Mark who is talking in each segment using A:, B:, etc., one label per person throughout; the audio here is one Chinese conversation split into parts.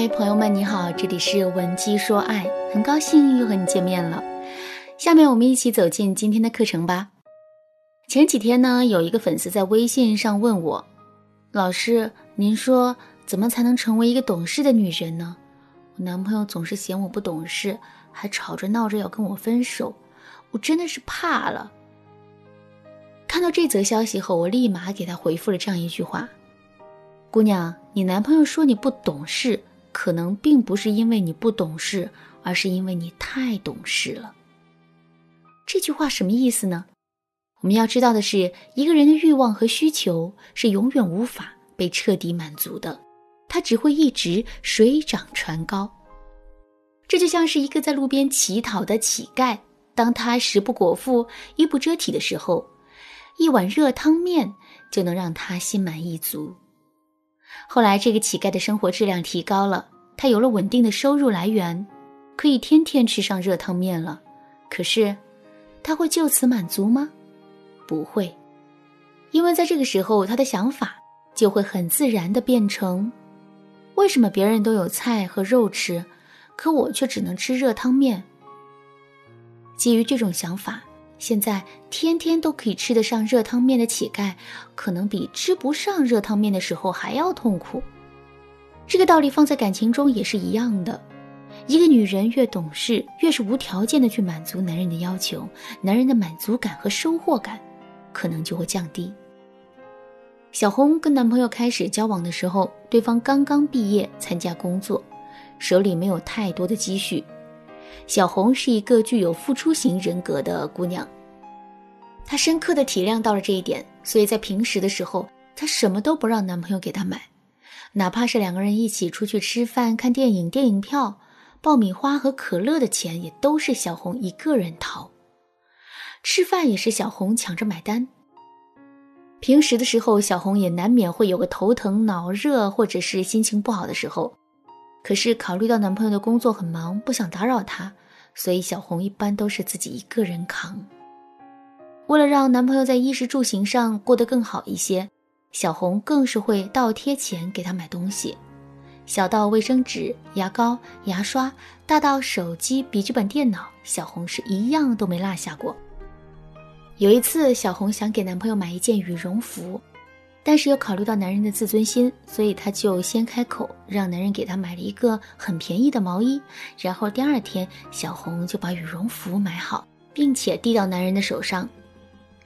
A: 嗨，朋友们，你好，这里是文姬说爱，很高兴又和你见面了。下面我们一起走进今天的课程吧。前几天呢，有一个粉丝在微信上问我，老师，您说怎么才能成为一个懂事的女人呢？我男朋友总是嫌我不懂事，还吵着闹着要跟我分手，我真的是怕了。看到这则消息后，我立马给他回复了这样一句话：姑娘，你男朋友说你不懂事。可能并不是因为你不懂事，而是因为你太懂事了。这句话什么意思呢？我们要知道的是，一个人的欲望和需求是永远无法被彻底满足的，他只会一直水涨船高。这就像是一个在路边乞讨的乞丐，当他食不果腹、衣不遮体的时候，一碗热汤面就能让他心满意足。后来，这个乞丐的生活质量提高了，他有了稳定的收入来源，可以天天吃上热汤面了。可是，他会就此满足吗？不会，因为在这个时候，他的想法就会很自然的变成：为什么别人都有菜和肉吃，可我却只能吃热汤面？基于这种想法。现在天天都可以吃得上热汤面的乞丐，可能比吃不上热汤面的时候还要痛苦。这个道理放在感情中也是一样的。一个女人越懂事，越是无条件的去满足男人的要求，男人的满足感和收获感可能就会降低。小红跟男朋友开始交往的时候，对方刚刚毕业参加工作，手里没有太多的积蓄。小红是一个具有付出型人格的姑娘，她深刻的体谅到了这一点，所以在平时的时候，她什么都不让男朋友给她买，哪怕是两个人一起出去吃饭、看电影，电影票、爆米花和可乐的钱也都是小红一个人掏，吃饭也是小红抢着买单。平时的时候，小红也难免会有个头疼、脑热或者是心情不好的时候。可是考虑到男朋友的工作很忙，不想打扰他，所以小红一般都是自己一个人扛。为了让男朋友在衣食住行上过得更好一些，小红更是会倒贴钱给他买东西，小到卫生纸、牙膏、牙刷，大到手机、笔记本电脑，小红是一样都没落下过。有一次，小红想给男朋友买一件羽绒服。但是又考虑到男人的自尊心，所以她就先开口让男人给她买了一个很便宜的毛衣。然后第二天，小红就把羽绒服买好，并且递到男人的手上。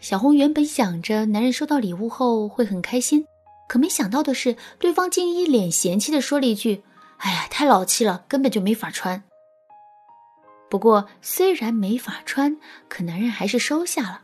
A: 小红原本想着男人收到礼物后会很开心，可没想到的是，对方竟一脸嫌弃的说了一句：“哎呀，太老气了，根本就没法穿。”不过虽然没法穿，可男人还是收下了。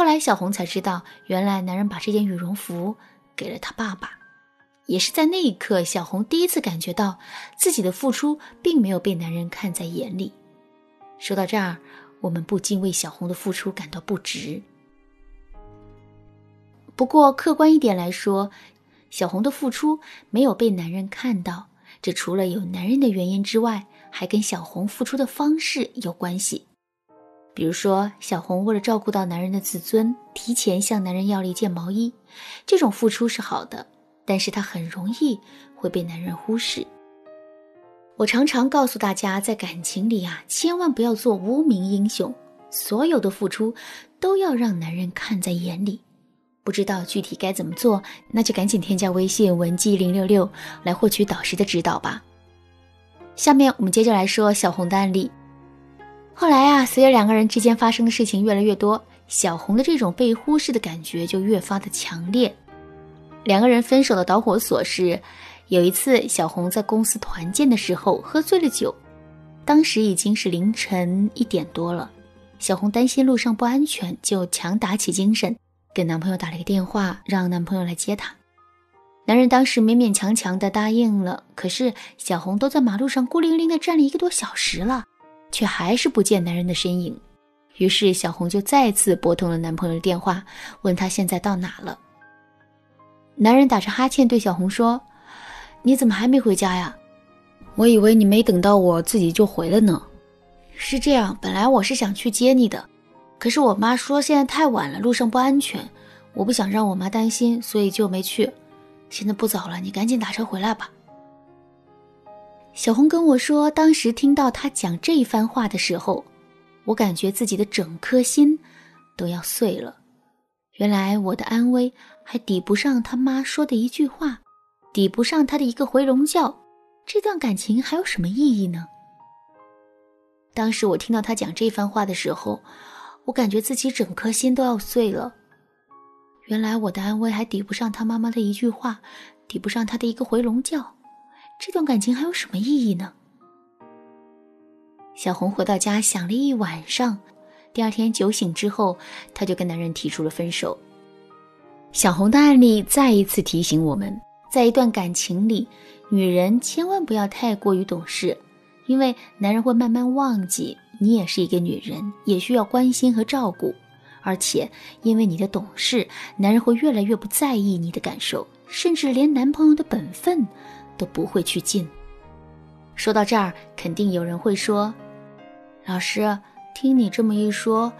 A: 后来，小红才知道，原来男人把这件羽绒服给了他爸爸。也是在那一刻，小红第一次感觉到自己的付出并没有被男人看在眼里。说到这儿，我们不禁为小红的付出感到不值。不过，客观一点来说，小红的付出没有被男人看到，这除了有男人的原因之外，还跟小红付出的方式有关系。比如说，小红为了照顾到男人的自尊，提前向男人要了一件毛衣，这种付出是好的，但是她很容易会被男人忽视。我常常告诉大家，在感情里啊，千万不要做无名英雄，所有的付出都要让男人看在眼里。不知道具体该怎么做，那就赶紧添加微信文姬零六六来获取导师的指导吧。下面我们接着来说小红的案例。后来啊，随着两个人之间发生的事情越来越多，小红的这种被忽视的感觉就越发的强烈。两个人分手的导火索是，有一次小红在公司团建的时候喝醉了酒，当时已经是凌晨一点多了。小红担心路上不安全，就强打起精神，给男朋友打了个电话，让男朋友来接她。男人当时勉勉强强的答应了，可是小红都在马路上孤零零的站了一个多小时了。却还是不见男人的身影，于是小红就再次拨通了男朋友的电话，问他现在到哪了。男人打着哈欠对小红说：“你怎么还没回家呀？我以为你没等到我自己就回了呢。是这样，本来我是想去接你的，可是我妈说现在太晚了，路上不安全，我不想让我妈担心，所以就没去。现在不早了，你赶紧打车回来吧。”小红跟我说，当时听到他讲这一番话的时候，我感觉自己的整颗心都要碎了。原来我的安危还抵不上他妈说的一句话，抵不上他的一个回笼觉，这段感情还有什么意义呢？当时我听到他讲这番话的时候，我感觉自己整颗心都要碎了。原来我的安危还抵不上他妈妈的一句话，抵不上他的一个回笼觉，这段感情还有什么意义呢？小红回到家想了一晚上，第二天酒醒之后，她就跟男人提出了分手。小红的案例再一次提醒我们，在一段感情里，女人千万不要太过于懂事。因为男人会慢慢忘记你也是一个女人，也需要关心和照顾，而且因为你的懂事，男人会越来越不在意你的感受，甚至连男朋友的本分都不会去进。说到这儿，肯定有人会说：“老师，听你这么一说，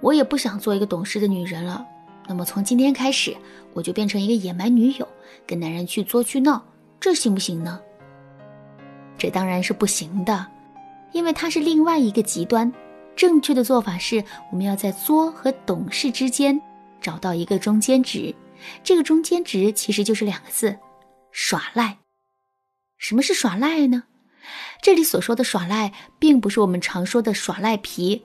A: 我也不想做一个懂事的女人了。那么从今天开始，我就变成一个野蛮女友，跟男人去作去闹，这行不行呢？”这当然是不行的，因为它是另外一个极端。正确的做法是，我们要在作和懂事之间找到一个中间值。这个中间值其实就是两个字：耍赖。什么是耍赖呢？这里所说的耍赖，并不是我们常说的耍赖皮。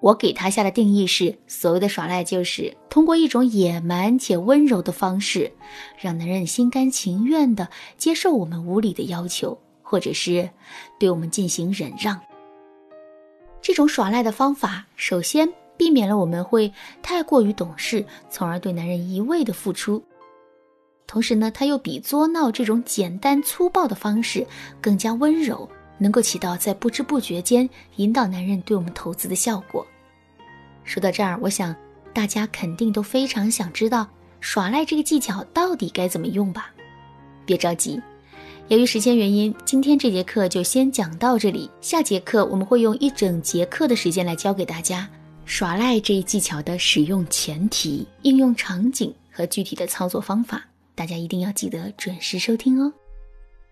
A: 我给他下的定义是：所谓的耍赖，就是通过一种野蛮且温柔的方式，让男人心甘情愿地接受我们无理的要求。或者是对我们进行忍让，这种耍赖的方法，首先避免了我们会太过于懂事，从而对男人一味的付出。同时呢，它又比作闹这种简单粗暴的方式更加温柔，能够起到在不知不觉间引导男人对我们投资的效果。说到这儿，我想大家肯定都非常想知道耍赖这个技巧到底该怎么用吧？别着急。由于时间原因，今天这节课就先讲到这里。下节课我们会用一整节课的时间来教给大家耍赖这一技巧的使用前提、应用场景和具体的操作方法。大家一定要记得准时收听哦。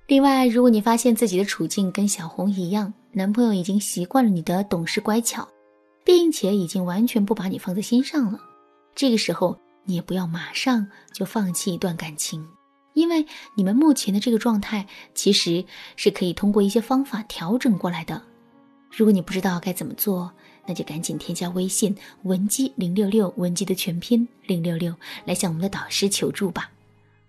A: 另外，如果你发现自己的处境跟小红一样，男朋友已经习惯了你的懂事乖巧，并且已经完全不把你放在心上了，这个时候你也不要马上就放弃一段感情。因为你们目前的这个状态，其实是可以通过一些方法调整过来的。如果你不知道该怎么做，那就赶紧添加微信文姬零六六，文姬的全拼零六六，来向我们的导师求助吧。